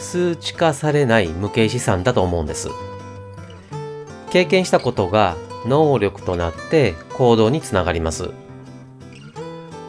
数値化されない無形資産だと思うんです。経験したことが能力となって行動につながります。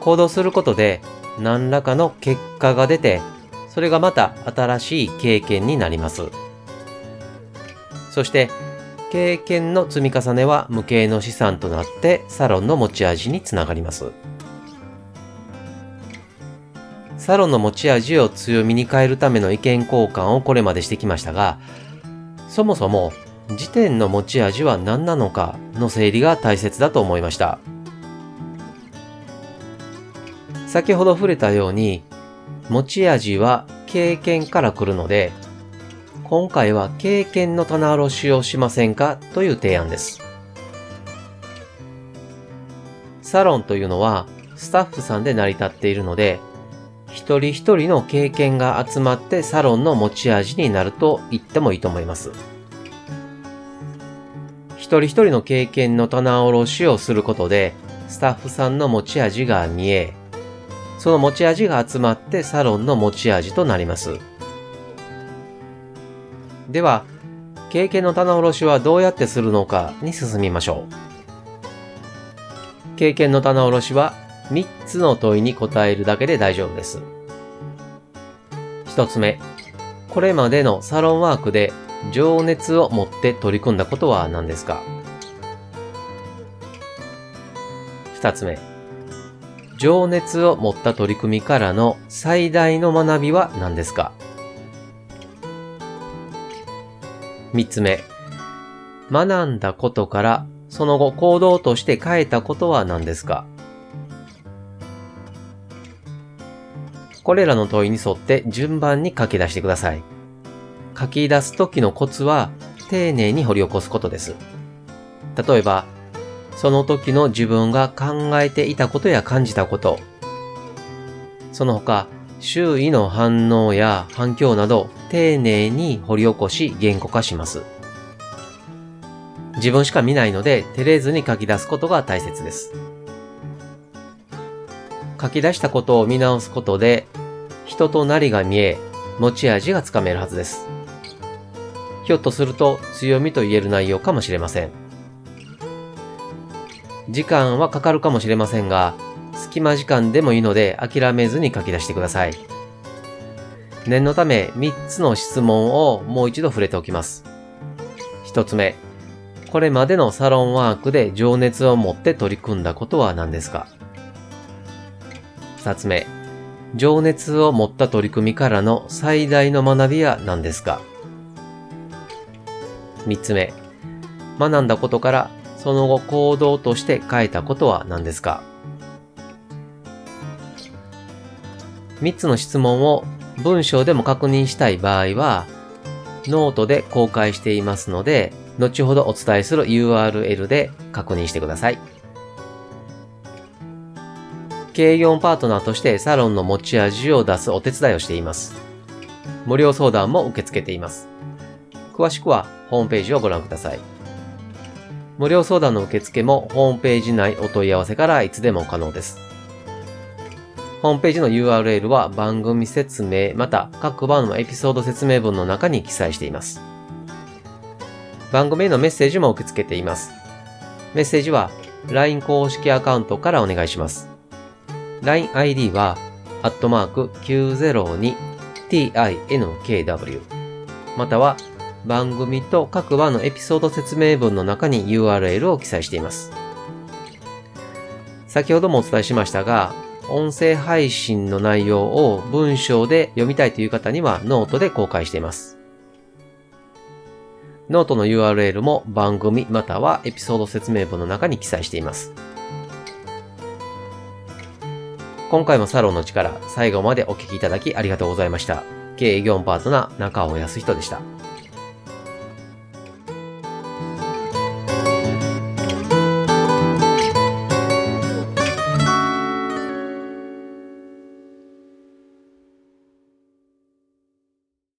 行動することで何らかの結果が出て、それがまた新しい経験になります。そして、経験の積み重ねは無形の資産となってサロンの持ち味につながります。サロンの持ち味を強みに変えるための意見交換をこれまでしてきましたが、そもそも時点の持ち味は何なのかの整理が大切だと思いました。先ほど触れたように、持ち味は経験から来るので、今回は経験の棚卸しをしませんかという提案です。サロンというのはスタッフさんで成り立っているので、一人一人の経験が集まってサロンの持ち味になると言ってもいいと思います。一人一人の経験の棚卸しをすることで、スタッフさんの持ち味が見え、その持ち味が集まってサロンの持ち味となります。では、経験の棚卸しはどうやってするのかに進みましょう。経験の棚卸しは3つの問いに答えるだけで大丈夫です。1つ目、これまでのサロンワークで情熱を持って取り組んだことは何ですか ?2 つ目、情熱を持った取り組みからの最大の学びは何ですか ?3 つ目、学んだことからその後行動として変えたことは何ですか？これらの問いに沿って順番に書き出してください。書き出す時のコツは丁寧に掘り起こすことです。例えば、その時の自分が考えていたことや感じたこと、その他、周囲の反応や反響など丁寧に掘り起こし言語化します。自分しか見ないので照れずに書き出すことが大切です。書き出したことを見直すことで人となりが見え、持ち味がつかめるはずです。ひょっとすると強みと言える内容かもしれません。時間はかかるかもしれませんが、隙間時間でもいいので諦めずに書き出してください。念のため3つの質問をもう一度触れておきます。1つ目、これまでのサロンワークで情熱を持って取り組んだことは何ですか？?2 つ目、情熱を持った取り組みからの最大の学びは何ですか？三つ目、学んだことからその後行動として変えたことは何ですか？三つの質問を文章でも確認したい場合は、ノートで公開していますので、後ほどお伝えする URL で確認してください。経営業パートナーとしてサロンの持ち味を出すお手伝いをしています。無料相談も受け付けています。詳しくはホームページをご覧ください。無料相談の受付もホームページ内お問い合わせからいつでも可能です。ホームページの URL は番組説明また各番のエピソード説明文の中に記載しています。番組へのメッセージも受け付けています。メッセージは LINE 公式アカウントからお願いします。LINEID は、アットマーク 902tinkw または番組と各話のエピソード説明文の中に URL を記載しています。先ほどもお伝えしましたが、音声配信の内容を文章で読みたいという方にはノートで公開しています。ノートの URL も番組またはエピソード説明文の中に記載しています。今回もサロンの力、最後までお聞きいただきありがとうございました。経営業務パートナー中尾康人でした。